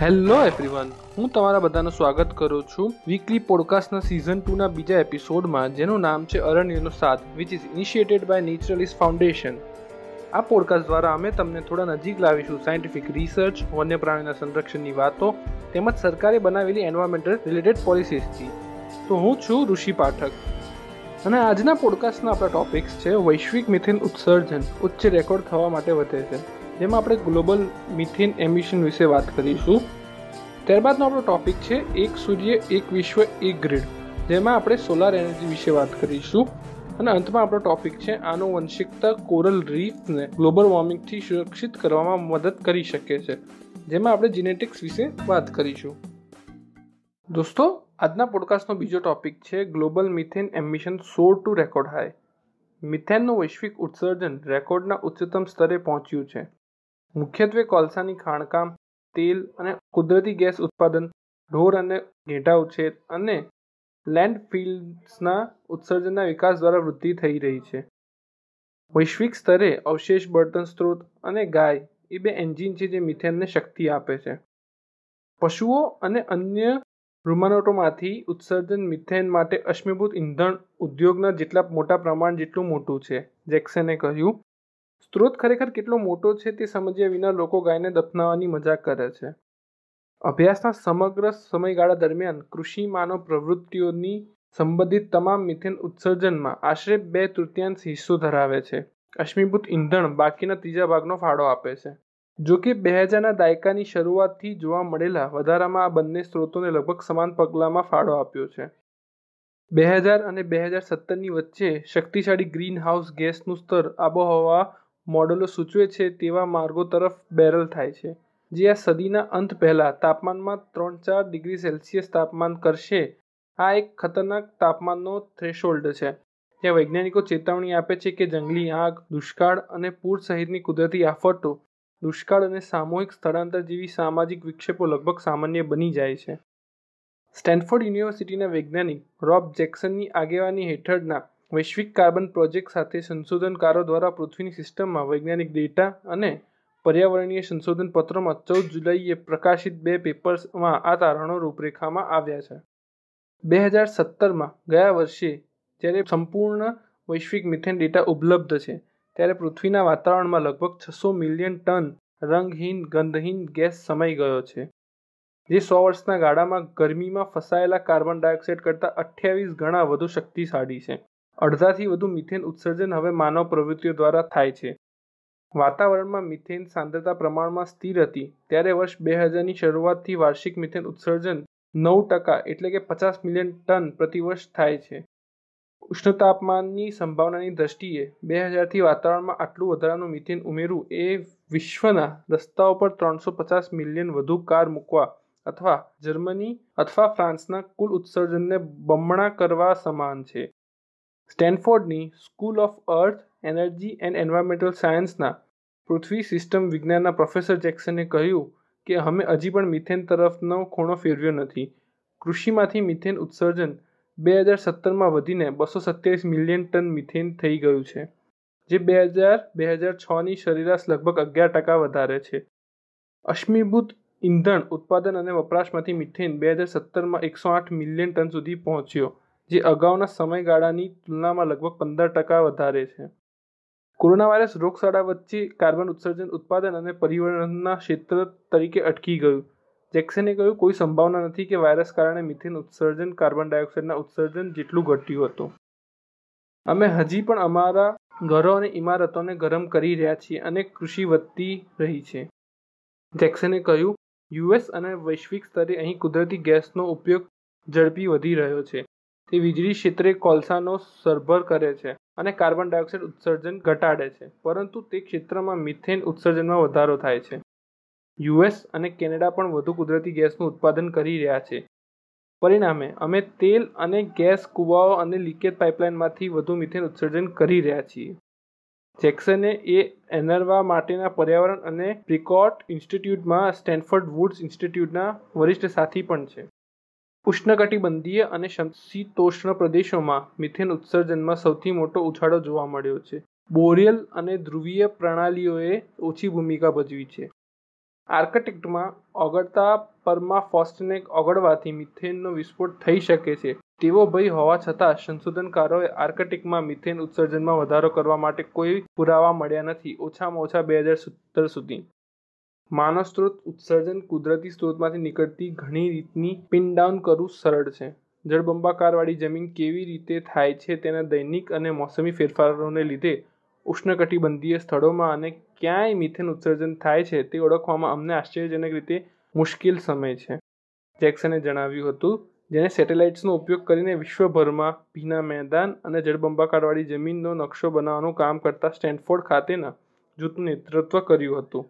Hello everyone હું તમારા બધાનું સ્વાગત કરું છું વીકલી પોડકાસ્ટના સિઝન ટુના બીજા એપિસોડમાં જેનું નામ છે અરણ્યનો સાથ which is initiated by naturalist foundation આ પોડકાસ્ટ દ્વારા અમે તમને થોડા નજીક લાવીશું સાયન્ટિફિક રિસર્ચ વન્ય પ્રાણીના સંરક્ષણની વાતો, તેમજ સરકારે બનાવેલી એન્વાયરમેન્ટલ રિલેટેડ પોલિસીસથી તો હું છું ઋષિ પાઠક. અને આજના પોડકાસ્ટના આપણા ટોપિક્સ છે વૈશ્વિક મિથેન ઉત્સર્જન, ઉચ્ચ રેકોર્ડ થવા માટે વધે છે. જેમાં આપણે ગ્લોબલ મિથેન એમિશન વિશે વાત કરીશું. ત્યારબાદનો આપણો ટોપિક છે એક સૂર્ય, એક વિશ્વ, એક ગ્રીડ. જેમાં આપણે સોલાર એનર્જી વિશે વાત કરીશું. અને અંતમાં આપણો ટોપિક છે આનુવંશિકતા કોરલ રીફને ગ્લોબલ વોર્મિંગથી સુરક્ષિત કરવામાં મદદ કરી શકે છે. જેમાં આપણે જીનેટિક્સ વિશે વાત કરીશું. દોસ્તો, આજના પોડકાસ્ટનો બીજો ટોપિક છે global methane emission soar to record high મિથેનનું વૈશ્વિક ઉત્સર્જન રેકોર્ડના ઉચ્ચતમ સ્તરે પહોંચ્યું છે. મુખ્યત્વે કોલસાની ખાણકામ, તેલ અને કુદરતી ગેસ ઉત્પાદન, ઢોર અને ઘેટા ઉછેર અને લેન્ડફિલ્ડ્સના ઉત્સર્જનના વિકાસ દ્વારા વૃદ્ધિ થઈ રહી છે. વૈશ્વિક સ્તરે અવશેષ બળતણ સ્ત્રોત અને ગાય એ બે એન્જિન છે જે મિથેનને શક્તિ આપે છે. પશુઓ અને અન્ય રૂમાનોટોમાંથી ઉત્સર્જન મિથેન માટે અશ્મિભૂત ઇંધણ ઉદ્યોગના જેટલા મોટા પ્રમાણ જેટલું મોટું છે, જેક્સને કહ્યું. સ્ત્રોત ખરેખર કેટલો મોટો છે તે સમજ્યા વિના લોકો ગાયને દફનાવવાની મજાક કરે છે. અભ્યાસના સમગ્ર સમયગાળા દરમિયાન કૃષિ, માનવ પ્રવૃત્તિઓની સંબંધિત તમામ મિથેન ઉત્સર્જનમાં આશરે બે તૃતીયાંશ હિસ્સો ધરાવે છે. અશ્મિભૂત ઈંધણ બાકીના ત્રીજા ભાગનો ફાળો આપે છે. જો કે બે હજારના દાયકાની શરૂઆતથી જોવા મળેલા વધારામાં આ બંને સ્ત્રોતોને લગભગ સમાન પગલામાં ફાળો આપ્યો છે. બે હજાર અને બે હજાર સત્તરની વચ્ચે શક્તિશાળી ગ્રીન હાઉસ ગેસનું સ્તર આબોહવા મોડેલો સૂચવે છે તેવા માર્ગો તરફ બેરલ થાય છે. જે આ સદીના અંત પહેલાં તાપમાનમાં ત્રણ ચાર ડિગ્રી સેલ્સિયસ તાપમાન કરશે. આ એક ખતરનાક તાપમાનનો થ્રેશોલ્ડ છે. જ્યાં વૈજ્ઞાનિકો ચેતવણી આપે છે કે જંગલી આગ, દુષ્કાળ અને પૂર સહિતની કુદરતી આફતો દુષ્કાળ અને સામૂહિક સ્થળાંતર જેવી સામાજિક વિક્ષેપો લગભગ સામાન્ય બની જાય છે. સ્ટેનફોર્ડ યુનિવર્સિટીના વૈજ્ઞાનિક રોબ જેક્સનની આગેવાની હેઠળના વૈશ્વિક કાર્બન પ્રોજેક્ટ સાથે સંશોધનકારો દ્વારા પૃથ્વીની સિસ્ટમમાં વૈજ્ઞાનિક ડેટા અને પર્યાવરણીય સંશોધન પત્રોમાં ચૌદ જુલાઈએ પ્રકાશિત બે પેપર્સમાં આ તારણો રૂપરેખામાં આવ્યા છે. બે હજાર સત્તરમાં ગયા વર્ષે જ્યારે સંપૂર્ણ વૈશ્વિક મિથેન ડેટા ઉપલબ્ધ છે, ત્યારે પૃથ્વીના વાતાવરણમાં લગભગ છસો મિલિયન ટન રંગહીન, ગંધહીન ગેસ સમાઈ ગયો છે, જે સો વર્ષના ગાળામાં ગરમીમાં ફસાયેલા કાર્બન ડાયોક્સાઇડ કરતાં અઠ્યાવીસ ગણા વધુ શક્તિશાળી છે. અડધાથી વધુ મિથેન ઉત્સર્જન હવે માનવ પ્રવૃત્તિઓ દ્વારા થાય છે. વાતાવરણમાં મિથેન સાંદ્રતા પ્રમાણમાં સ્થિર હતી. ત્યારે વર્ષ બે હજારની શરૂઆતથી વાર્ષિક મિથેન ઉત્સર્જન નવ ટકા એટલે કે પચાસ મિલિયન ટન પ્રતિવર્ષ થાય છે. ઉષ્ણ તાપમાનની સંભાવનાની દ્રષ્ટિએ બે હજારથી વાતાવરણમાં આટલું વધારાનું મિથેન ઉમેરવું એ વિશ્વના રસ્તાઓ પર ત્રણસો પચાસ મિલિયન વધુ કાર મૂકવા અથવા જર્મની અથવા ફ્રાન્સના કુલ ઉત્સર્જનને બમણા કરવા સમાન છે. સ્ટેનફોર્ડની school of earth, energy and environmental સાયન્સના પૃથ્વી સિસ્ટમ વિજ્ઞાનના પ્રોફેસર જેક્સને કહ્યું કે અમે હજી પણ મિથેન તરફનો ખૂણો ફેરવ્યો નથી. કૃષિમાંથી મિથેન ઉત્સર્જન બે હજાર સત્તરમાં વધીને બસો સત્યાવીસ મિલિયન ટન મિથેન થઈ ગયું છે, જે બે હજાર બે હજાર છની સરેરાશ લગભગ અગિયાર ટકા વધારે છે. અશ્મિભૂત ઇંધણ ઉત્પાદન અને વપરાશમાંથી મિથેન બે હજાર સત્તરમાં એકસો આઠ મિલિયન ટન સુધી પહોંચ્યો. જે અગાઉના સમયગાળાની તુલનામાં લગભગ પંદર ટકા વધારે છે. કોરોના વાયરસ રોગચાળા વચ્ચે કાર્બન ઉત્સર્જન ઉત્પાદન અને પરિવહનના ક્ષેત્ર તરીકે અટકી ગયું. જેક્સને કહ્યું, કોઈ સંભાવના નથી કે વાયરસ કારણે મિથેન ઉત્સર્જન કાર્બન ડાયોક્સાઇડના ઉત્સર્જન જેટલું ઘટ્યું હતું. અમે હજી પણ અમારા ઘરો અને ઇમારતોને ગરમ કરી રહ્યા છીએ અને કૃષિ વધતી રહી છે. જેક્સને કહ્યું, યુએસ અને વૈશ્વિક સ્તરે અહીં કુદરતી ગેસનો ઉપયોગ ઝડપી વધી રહ્યો છે. તે વીજળી ક્ષેત્રે કોલસાનો સરભર કરે છે અને કાર્બન ડાયોક્સાઇડ ઉત્સર્જન ઘટાડે છે. પરંતુ તે ક્ષેત્રમાં મિથેન ઉત્સર્જનમાં વધારો થાય છે. યુએસ અને કેનેડા પણ વધુ કુદરતી ગેસનું ઉત્પાદન કરી રહ્યા છે. પરિણામે, અમે તેલ અને ગેસ, કૂવાઓ અને લીકેજ પાઇપલાઇનમાંથી વધુ મિથેન ઉત્સર્જન કરી રહ્યા છીએ. જેક્સને એ એનર્વા માટેના પર્યાવરણ અને પ્રિકોટ ઇન્સ્ટિટ્યૂટમાં સ્ટેનફર્ડ વુડ્સ ઇન્સ્ટિટ્યૂટના વરિષ્ઠ સાથી પણ છે. ઉષ્ણકટિબંધીય અને શીતોષ્ણ પ્રદેશોમાં મિથેન ઉત્સર્જનમાં સૌથી મોટો ઉછાળો જોવા મળ્યો છે. બોરિયલ અને ધ્રુવીય પ્રણાલીઓએ ઓછી ભૂમિકા ભજવી છે. આર્કટિકમાં ઓગળતા પરમાફ્રોસ્ટને ઓગળવાથી મિથેનનો વિસ્ફોટ થઈ શકે છે. તેવો ભય હોવા છતાં સંશોધનકારોએ આર્કટિકમાં મિથેન ઉત્સર્જનમાં વધારો કરવા માટે કોઈ પુરાવા મળ્યા નથી. ઓછામાં ઓછા બે હજાર સત્તર સુધી. માનવ સ્ત્રોત ઉત્સર્જન કુદરતી સ્ત્રોતમાંથી નીકળતી ઘણી રીતની પિન ડાઉન કરવું સરળ છે. જળબંબાકારવાળી જમીન કેવી રીતે થાય છે તેના દૈનિક અને મોસમી ફેરફારોને લીધે ઉષ્ણકટિબંધીય સ્થળોમાં અને ક્યાંય મિથેન ઉત્સર્જન થાય છે તે ઓળખવામાં અમને આશ્ચર્યજનક રીતે મુશ્કેલ સમય છે. જેક્સને જણાવ્યું હતું, જેણે સેટેલાઇટ્સનો ઉપયોગ કરીને વિશ્વભરમાં ભીના મેદાન અને જળબંબાકારવાળી જમીનનો નકશો બનાવવાનું કામ કરતા સ્ટેન્ફોર્ડ ખાતેના જૂથનું નેતૃત્વ કર્યું હતું.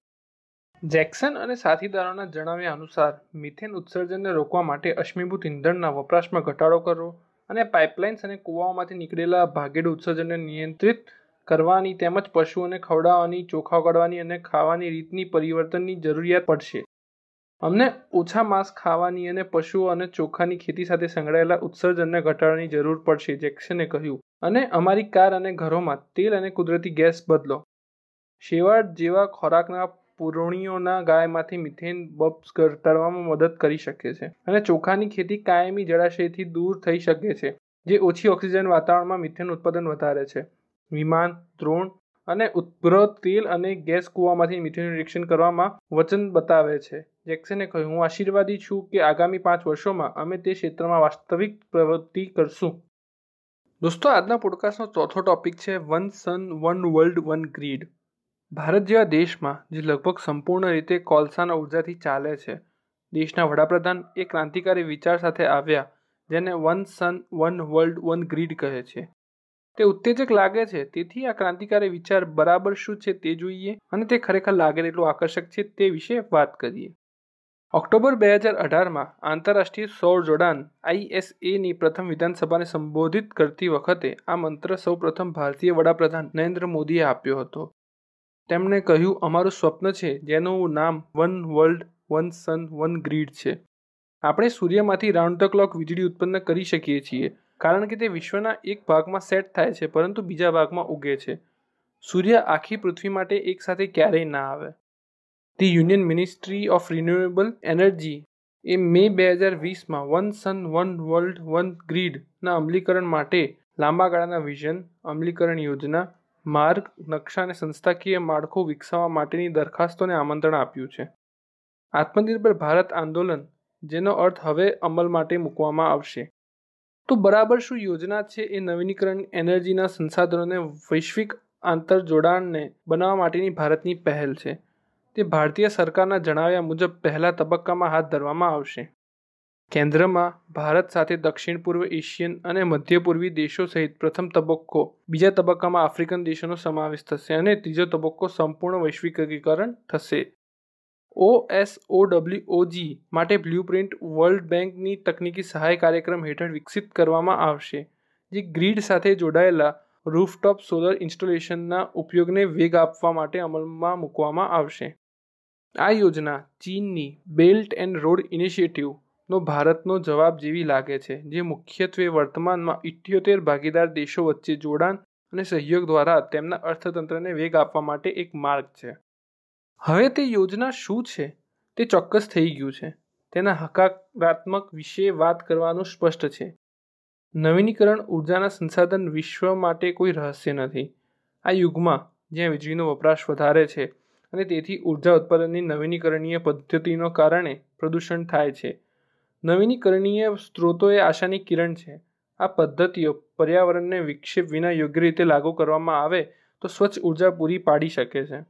જેક્સન અને સાથીદારોના જણાવ્યા અનુસાર, મિથેન ઉત્સર્જનને રોકવા માટે અશ્મિભૂત ઇંધણના વપરાશમાં ઘટાડો કરવો અને પાઇપલાઇન્સ અને કૂવાઓમાંથી નીકળેલા ભાગેડ ઉત્સર્જનને નિયંત્રિત કરવાની તેમજ પશુઓને ખવડાવવાની, ચોખા ઉગાડવાની અને ખાવાની રીતની પરિવર્તનની જરૂરિયાત પડશે. અમને ઓછા માંસ ખાવાની અને પશુઓ અને ચોખાની ખેતી સાથે સંકળાયેલા ઉત્સર્જનને ઘટાડવાની જરૂર પડશે, જેક્સને કહ્યું. અને અમારી કાર અને ઘરોમાં તેલ અને કુદરતી ગેસ બદલો. શેવાળ જેવા ખોરાકના પુરવણીઓના ગાયમાંથી મિથેન બબ્સ ઘટાડવામાં મદદ કરી શકે છે અને ચોખાની ખેતી કાયમી જળાશયથી દૂર થઈ શકે છે, જે ઓછી ઓક્સિજન વાતાવરણમાં મિથેન ઉત્પાદન વધારે છે. વિમાન, દ્રોણ અને ઉદ્ભવ તેલ અને ગેસ કૂવામાંથી મિથેન નિરીક્ષણ કરવામાં વચન બતાવે છે. જેક્સને કહ્યું, હું આશીર્વાદી છું કે આગામી પાંચ વર્ષોમાં અમે તે ક્ષેત્રમાં વાસ્તવિક પ્રવૃત્તિ કરશું. દોસ્તો, આજના પોડકાસ્ટનો ચોથો ટોપિક છે one sun, one world, one grid. Bharat જેવા દેશમાં, જે લગભગ સંપૂર્ણ રીતે કોલસાના ઉર્જાથી ચાલે છે, દેશના વડાપ્રધાન એ ક્રાંતિકારી વિચાર સાથે આવ્યા, જેને one sun, one world, one grid કહે છે. તે ઉત્તેજક લાગે છે, તેથી આ ક્રાંતિકારી વિચાર બરાબર શું છે તે જોઈએ અને તે ખરેખર લાગે એટલું આકર્ષક છે તે વિશે વાત કરીએ. ઓક્ટોબર બે હજાર અઢારમાં આંતરરાષ્ટ્રીય સૌર જોડાણ આઈએસએની પ્રથમ વિધાનસભાને સંબોધિત કરતી વખતે આ મંત્ર સૌપ્રથમ ભારતીય વડાપ્રધાન નરેન્દ્ર મોદીએ આપ્યો હતો. તેમણે કહ્યું, અમારું સ્વપ્ન છે, જેનું નામ one world, one sun, one grid છે. આપણે સૂર્યમાંથી રાઉન્ડ ધ ક્લોક વીજળી ઉત્પન્ન કરી શકીએ છીએ, કારણ કે તે વિશ્વના એક ભાગમાં સેટ થાય છે, પરંતુ બીજા ભાગમાં ઉગે છે. સૂર્ય આખી પૃથ્વી માટે એકસાથે ક્યારેય ના આવે. The union ministry of renewable energy A May બે હજાર વીસમાં one sun, one world, one ગ્રીડના અમલીકરણ માટે લાંબા ગાળાના વિઝન, અમલીકરણ યોજના માર્ગ, નકશા અને સંસ્થાકીય માળખું વિકસાવવા માટેની દરખાસ્તોને આમંત્રણ આપ્યું છે. આત્મનિર્ભર ભારત આંદોલન, જેનો અર્થ હવે અમલ માટે મૂકવામાં આવશે. તો બરાબર શું યોજના છે એ નવીનીકરણ એનર્જીના સંસાધનોને વૈશ્વિક આંતરજોડાણને બનાવવા માટેની ભારતની પહેલ છે? તે ભારતીય સરકારના જણાવ્યા મુજબ પહેલા તબક્કામાં હાથ ધરવામાં આવશે. કેન્દ્રમાં ભારત સાથે દક્ષિણ પૂર્વ એશિયન અને મધ્ય પૂર્વી દેશો સહિત પ્રથમ તબક્કો, બીજા તબક્કામાં આફ્રિકન દેશોનો સમાવેશ થશે અને ત્રીજો તબક્કો સંપૂર્ણ વૈશ્વિકીકરણ થશે. ઓએસઓડબ્લ્યુઓજી માટે બ્લુપ્રિન્ટ વર્લ્ડ બેંકની તકનીકી સહાય કાર્યક્રમ હેઠળ વિકસિત કરવામાં આવશે, જે ગ્રીડ સાથે જોડાયેલા રૂફટોપ સોલર ઇન્સ્ટોલેશનના ઉપયોગને વેગ આપવા માટે અમલમાં મૂકવામાં આવશે. આ યોજના ચીનની બેલ્ટ એન્ડ રોડ ઇનિશિયેટિવનો ભારતનો જવાબ જેવી લાગે છે, જે મુખ્યત્વે વર્તમાનમાં ઇઠ્યોતેર ભાગીદાર દેશો વચ્ચે જોડાણ અને સહયોગ દ્વારા તેમના અર્થતંત્રને વેગ આપવા માટે એક માર્ગ છે. હવે તે યોજના શું છે? તે ચોક્કસ થઈ ગયું છે. તેના હકારાત્મક વિશે વાત કરવાનું સ્પષ્ટ છે. નવીનીકરણ ઉર્જાના સંસાધન વિશ્વ માટે કોઈ રહસ્ય નથી. આ યુગમાં જ્યાં વીજળીનો વપરાશ વધારે છે અને તેથી ઊર્જા ઉત્પાદનની નવીનીકરણીય પદ્ધતિનો કારણે પ્રદૂષણ થાય છે નવીનીકરણીય સ્ત્રોતો એ આશાની કિરણ છે. આ પદ્ધતિઓ પર્યાવરણને વિક્ષેપ વિના યોગ્ય રીતે લાગુ કરવામાં આવે તો સ્વચ્છ ઊર્જા પૂરી પાડી શકે છે.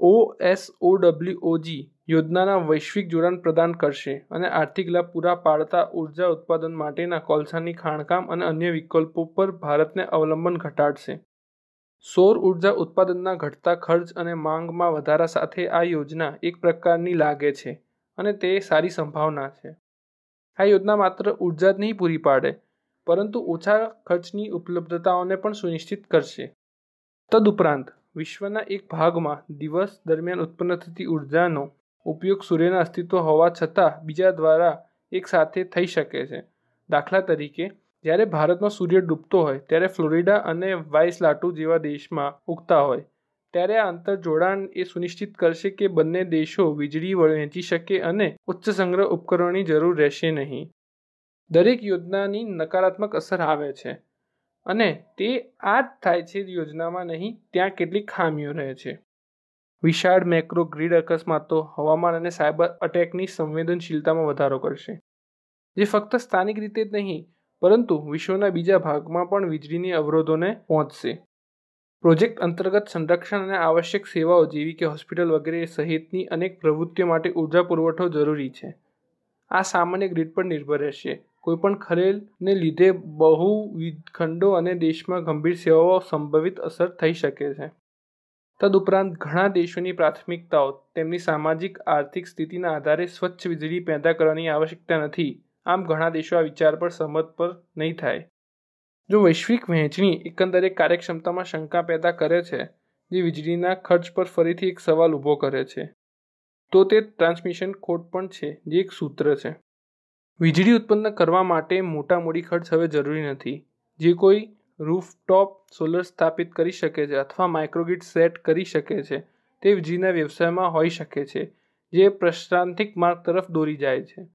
ઓ એસ ઓએસઓડબ્લ્યુઓજી યોજનાના વૈશ્વિક જોડાણ પ્રદાન કરશે અને આર્થિક લાભ પૂરા પાડતા ઊર્જા ઉત્પાદન માટેના કોલસાની ખાણકામ અને અન્ય વિકલ્પો પર ભારતને અવલંબન ઘટાડશે. સૌર ઊર્જા ઉત્પાદનના ઘટતા ખર્ચ અને માંગમાં વધારા સાથે આ યોજના એક પ્રકારની લાગે છે અને તે સારી સંભાવના છે. આ યોજના માત્ર ઊર્જા જ નહીં પૂરી પાડે, પરંતુ ઓછા ખર્ચની ઉપલબ્ધતાઓને પણ સુનિશ્ચિત કરશે. તદુપરાંત, વિશ્વના એક ભાગમાં દિવસ દરમિયાન ઉત્પન્ન થતી ઉર્જાનો ઉપયોગ સૂર્યના અસ્તિત્વ હોવા છતાં બીજા દ્વારા એકસાથે થઈ શકે છે. દાખલા તરીકે, જ્યારે ભારતમાં સૂર્ય ડૂબતો હોય, ત્યારે ફ્લોરિડા અને વાઇસલાટુ જેવા દેશમાં ઉગતા હોય ત્યારે આ અંતર જોડાણ એ સુનિશ્ચિત કરશે કે બંને દેશો વીજળી વહેંચી શકે અને ઉચ્ચ સંગ્રહ ઉપકરણોની જરૂર રહેશે નહીં. દરેક યોજનાની નકારાત્મક અસર આવે છે અને તે આ જ થાય છે યોજનામાં નહીં, ત્યાં કેટલીક ખામીઓ રહે છે. વિશાળ મેક્રો ગ્રીડ અકસ્માતો, હવામાન અને સાયબર અટેકની સંવેદનશીલતામાં વધારો કરશે. જે ફક્ત સ્થાનિક રીતે જ નહીં, પરંતુ વિશ્વના બીજા ભાગમાં પણ વીજળીની અવરોધોને પહોંચશે. પ્રોજેક્ટ અંતર્ગત સંરક્ષણ અને આવશ્યક સેવાઓ જેવી કે હોસ્પિટલ વગેરે સહિતની અનેક પ્રવૃત્તિઓ માટે ઊર્જા પુરવઠો જરૂરી છે. આ સામાન્ય ગ્રીડ પર નિર્ભર રહેશે. કોઈપણ ખલેલને લીધે બહુવિધ ખંડો અને દેશમાં ગંભીર સેવાઓ સંભવિત અસર થઈ શકે છે. તદુપરાંત, ઘણા દેશોની પ્રાથમિકતાઓ તેમની સામાજિક, આર્થિક સ્થિતિના આધારે સ્વચ્છ વીજળી પેદા કરવાની આવશ્યકતા નથી. આમ, ઘણા દેશો આ વિચાર પર સંમત પર નહીં થાય. જો વૈશ્વિક વહેંચણી એકંદરે કાર્યક્ષમતામાં શંકા પેદા કરે છે, જે વીજળીના ખર્ચ પર ફરીથી એક સવાલ ઊભો કરે છે, તો તે ટ્રાન્સમિશન ખોટ પણ છે, જે એક સૂત્ર છે. વીજળી ઉત્પન્ન કરવા માટે મોટા મૂડી ખર્ચ હવે જરૂરી નથી. જે કોઈ રૂફટોપ સોલર સ્થાપિત કરી શકે છે અથવા માઇક્રોગ્રીડ સેટ કરી શકે છે, તે વીજળીના વ્યવસાયમાં હોઈ શકે છે, જે પ્રશાંતિક માર્ગ તરફ દોરી જાય છે.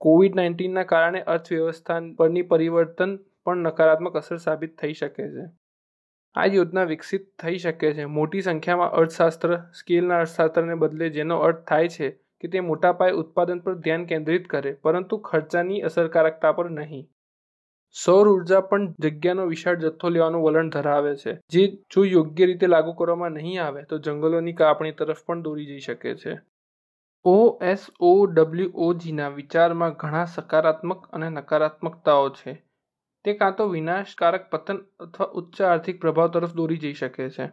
કોવિડ નાઇન્ટીનના કારણે અર્થવ્યવસ્થા પરની પરિવર્તન પણ નકારાત્મક અસર સાબિત થઈ શકે છે. આ યોજના વિકસિત થઈ શકે છે. મોટી સંખ્યામાં અર્થશાસ્ત્ર, સ્કેલના અર્થશાસ્ત્રને બદલે જેનો અર્થ થાય છે કે તે મોટા પાયે ઉત્પાદન પર ધ્યાન કેન્દ્રિત કરે, પરંતુ ખર્ચાની અસરકારકતા પર નહીં. સૌર ઊર્જા પણ જગ્યાનો વિશાળ જથ્થો લેવાનું વલણ ધરાવે છે. જે જો યોગ્ય રીતે લાગુ કરવામાં નહીં આવે, તો જંગલોની કાપણી તરફ પણ દોરી જઈ શકે છે. ઓ એસ ઓ ડબલ્યુઓજીના વિચારમાં ઘણા સકારાત્મક અને નકારાત્મકતાઓ છે. તે કાં તો વિનાશકારક પતન અથવા ઉચ્ચ આર્થિક પ્રભાવ તરફ દોરી જઈ શકે છે.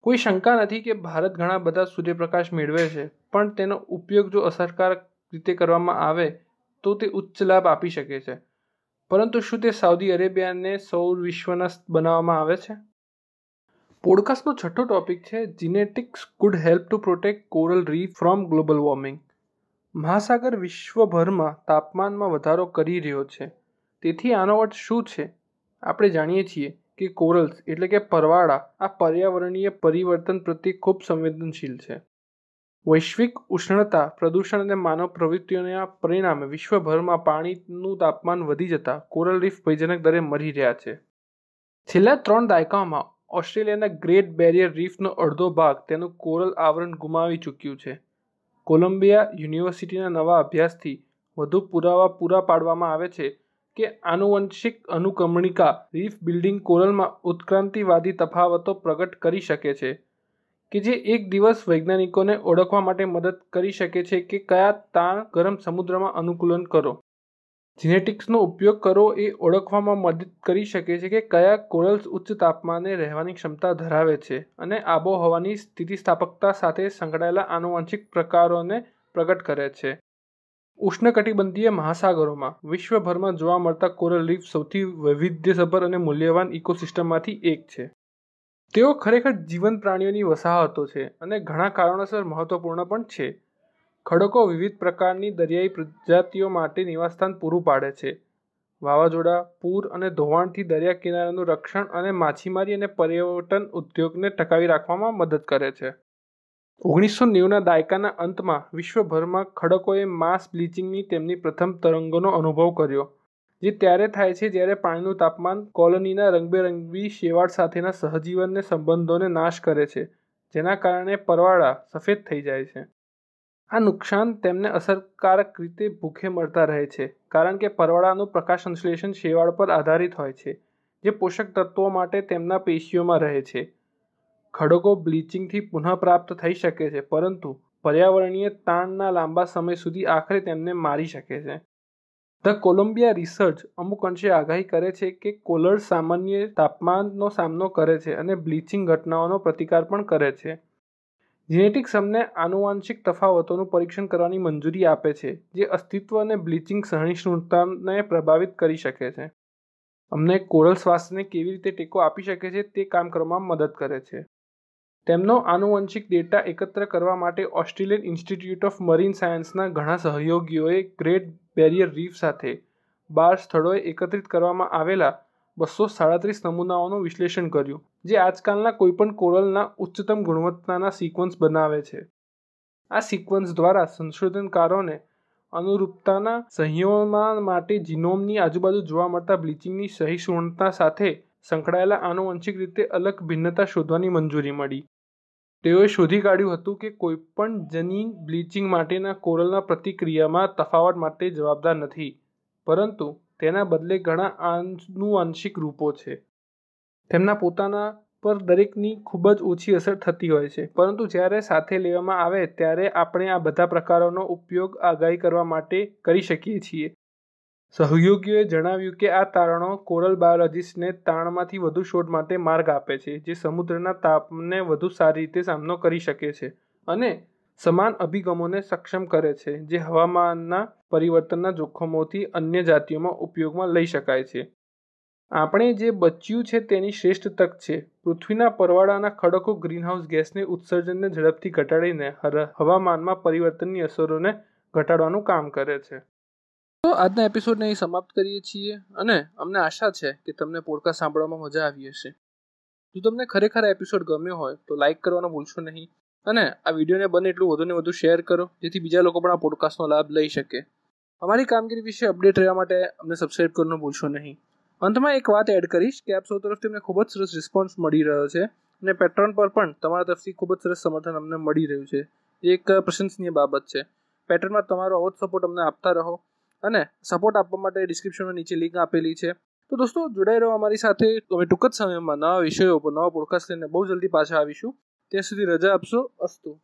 કોઈ શંકા નથી કે ભારત ઘણા બધા સૂર્યપ્રકાશ મેળવે છે, પણ તેનો ઉપયોગ જો અસરકારક રીતે કરવામાં આવે, તો તે ઉચ્ચ લાભ આપી શકે છે. પરંતુ શું તે સાઉદી અરેબિયાને સૌર વિશ્વના બનાવવામાં આવે છે? પોડકાસ્ટનો છઠ્ઠો ટોપિક છે genetics could help to protect coral reef from global warming મહાસાગર વિશ્વભરમાં તાપમાનમાં વધારો કરી રહ્યો છે. તેથી આનો અર્થ શું છે? આપણે જાણીએ છીએ કે કોરલ્સ એટલે કે પરવાળા આ પર્યાવરણીય પરિવર્તન પ્રત્યે ખૂબ સંવેદનશીલ છે. વૈશ્વિક ઉષ્ણતા પ્રદૂષણ અને માનવ પ્રવૃત્તિઓના પરિણામે વિશ્વભરમાં પાણીનું તાપમાન વધી જતા કોરલ રીફ ભયજનક દરે મરી રહ્યા છે. છેલ્લા ત્રણ દાયકાઓમાં ઓસ્ટ્રેલિયાના ગ્રેટ બેરિયર રીફનો અડધો ભાગ તેનું કોરલ આવરણ ગુમાવી ચૂક્યું છે. કોલંબિયા યુનિવર્સિટીના નવા અભ્યાસથી વધુ પુરાવા પૂરા પાડવામાં આવે છે કે આનુવંશિક અનુક્રમણિકા રીફ બિલ્ડિંગ કોરલમાં ઉત્ક્રાંતિવાદી તફાવતો પ્રગટ કરી શકે છે, કે જે એક દિવસ વૈજ્ઞાનિકોને ઓળખવા માટે મદદ કરી શકે છે કે કયા તાણ ગરમ સમુદ્રમાં અનુકૂલન કરો. જીનેટિક્સનો ઉપયોગ કરો એ ઓળખવામાં મદદ કરી શકે છે કે કયા કોરલ્સ ઉચ્ચ તાપમાને રહેવાની ક્ષમતા ધરાવે છે અને આબોહવાની સ્થિતિસ્થાપકતા સાથે સંકળાયેલા આનુવંશિક પ્રકારોને પ્રગટ કરે છે. ઉષ્ણકટિબંધીય મહાસાગરોમાં વિશ્વભરમાં જોવા મળતા કોરલ રીફ સૌથી વૈવિધ્યસભર અને મૂલ્યવાન ઇકોસિસ્ટમમાંથી એક છે. તેઓ ખરેખર જીવંત પ્રાણીઓની વસાહતો છે અને ઘણા કારણોસર મહત્વપૂર્ણ પણ છે. ખડકો વિવિધ પ્રકારની દરિયાઈ પ્રજાતિઓ માટે નિવાસસ્થાન પૂરું પાડે છે. વાવાઝોડા, પૂર અને ધોવાણથી દરિયા કિનારાનું રક્ષણ અને માછીમારી અને પર્યટન ઉદ્યોગને ટકાવી રાખવામાં મદદ કરે છે. ઓગણીસો નેવુંના દાયકાના અંતમાં વિશ્વભરમાં ખડકોએ માસ બ્લીચિંગની તેમની પ્રથમ તરંગોનો અનુભવ કર્યો, જે ત્યારે થાય છે જ્યારે પાણીનું તાપમાન કોલોનીના રંગબેરંગી શેવાળ સાથેના સહજીવનને સંબંધોને નાશ કરે છે, જેના કારણે પરવાળા સફેદ થઈ જાય છે. આ નુકસાન તેમને અસરકારક રીતે ભૂખે મળતા રહે છે, કારણ કે પરવાળાનું પ્રકાશ સંશ્લેષણ શેવાળ પર આધારિત હોય છે, જે પોષક તત્વો માટે તેમના પેશીઓમાં રહે છે. ખડકો બ્લીચિંગથી પુનઃપ્રાપ્ત થઈ શકે છે, પરંતુ પર્યાવરણીય તાણના લાંબા સમય સુધી આખરે તેમને મારી શકે છે. ધ કોલંબિયા રિસર્ચ અમુક અંશે આગાહી કરે છે કે કોલર સામાન્ય તાપમાનનો સામનો કરે છે અને બ્લીચિંગ ઘટનાઓનો પ્રતિકાર પણ કરે છે. જીનેટિક્સ અમને આનુવાંશિક તફાવતોનું પરીક્ષણ કરવાની મંજૂરી આપે છે, જે અસ્તિત્વ અને બ્લીચિંગ સહિષ્ણુતાને પ્રભાવિત કરી શકે છે. અમને કોરલ સ્વાસ્થ્યને કેવી રીતે ટેકો આપી શકે છે તે કામ કરવામાં મદદ કરે છે. તેમનો આનુવંશિક ડેટા એકત્ર કરવા માટે ઓસ્ટ્રેલિયન ઇન્સ્ટિટ્યૂટ ઓફ મરીન સાયન્સના ઘણા સહયોગીઓએ ગ્રેટ બેરિયર રીફ સાથે બાર સ્થળોએ એકત્રિત કરવામાં આવેલા બસો સાડત્રીસ નમૂનાઓનું વિશ્લેષણ કર્યું, જે આજકાલના કોઈપણ કોરલના ઉચ્ચતમ ગુણવત્તાના સિક્વન્સ બનાવે છે. આ સિક્વન્સ દ્વારા સંશોધનકારોને અનુરૂપતાના સંયોમાં માટે જીનોમની આજુબાજુ જોવા મળતા બ્લીચિંગની સહિષ્ણુતા સાથે સંકળાયેલા આનુવંશિક રીતે અલગ ભિન્નતા શોધવાની મંજૂરી મળી. તેઓએ શોધી કાઢ્યું હતું કે કોઈપણ જનીન બ્લીચિંગ માટેના કોરલના પ્રતિક્રિયામાં તફાવત માટે જવાબદાર નથી, પરંતુ તેના બદલે ઘણા આનુવાંશિક રૂપો છે. તેમના પોતાના પર દરેકની ખૂબ જ ઓછી અસર થતી હોય છે, પરંતુ જ્યારે સાથે લેવામાં આવે ત્યારે આપણે આ બધા પ્રકારોનો ઉપયોગ આગાહી કરવા માટે કરી શકીએ છીએ. સહયોગીઓએ જણાવ્યું કે આ તારણો કોરલ બાયોલોજીસ્ટને તાણમાંથી વધુ શોધ માટે માર્ગ આપે છે, જે સમુદ્રના તાપને વધુ સારી રીતે સામનો કરી શકે છે અને સમાન અભિગમોને સક્ષમ કરે છે, જે હવામાનના પરિવર્તનના જોખમોથી અન્ય જાતિઓમાં ઉપયોગમાં લઈ શકાય છે. આપણે જે બચ્યું છે તેની શ્રેષ્ઠ તક છે. પૃથ્વીના પરવાળાના ખડકો ગ્રીનહાઉસ ગેસને ઉત્સર્જનને ઝડપથી ઘટાડીને હવામાનમાં પરિવર્તનની અસરોને ઘટાડવાનું કામ કરે છે. તો આજના એપિસોડને અહીં સમાપ્ત કરીએ છીએ અને અમને આશા છે કે તમને પોડકાસ્ટ સાંભળવામાં મજા આવી હશે. જો તમને ખરેખર એપિસોડ ગમ્યો હોય તો લાઇક કરવાનું ભૂલશો નહીં અને આ વિડીયોને બને એટલું વધુ ને વધુ શેર કરો, જેથી બીજા લોકો પણ આ પોડકાસ્ટનો લાભ લઈ શકે. અમારી કામગીરી વિશે અપડેટ રહેવા માટે અમને સબસ્ક્રાઇબ કરવાનું ભૂલશો નહીં. અંતમાં એક વાત એડ કરીશ કે આપ સૌ તરફથી અમને ખૂબ જ સરસ રિસ્પોન્સ મળી રહ્યો છે અને પેટ્રોન પર પણ તમારા તરફથી ખૂબ જ સરસ સમર્થન અમને મળી રહ્યું છે. જે એક પ્રશંસનીય બાબત છે. પેટ્રોનમાં તમારો આવો સપોર્ટ અમને આપતા રહો. અને સપોર્ટ આપવા માટે ડિસ્ક્રિપ્શનમાં નીચે લિંક આપેલી છે. તો દોસ્તો, જોડાઈ રહો અમારી સાથે. અમે ટૂંક જ સમયમાં નવા વિષયો પર નવા પોડકાસ્ટ લઈને બહુ જલ્દી પાછા આવીશું. ત્યાં સુધી રજા આપશો. અસ્તુ.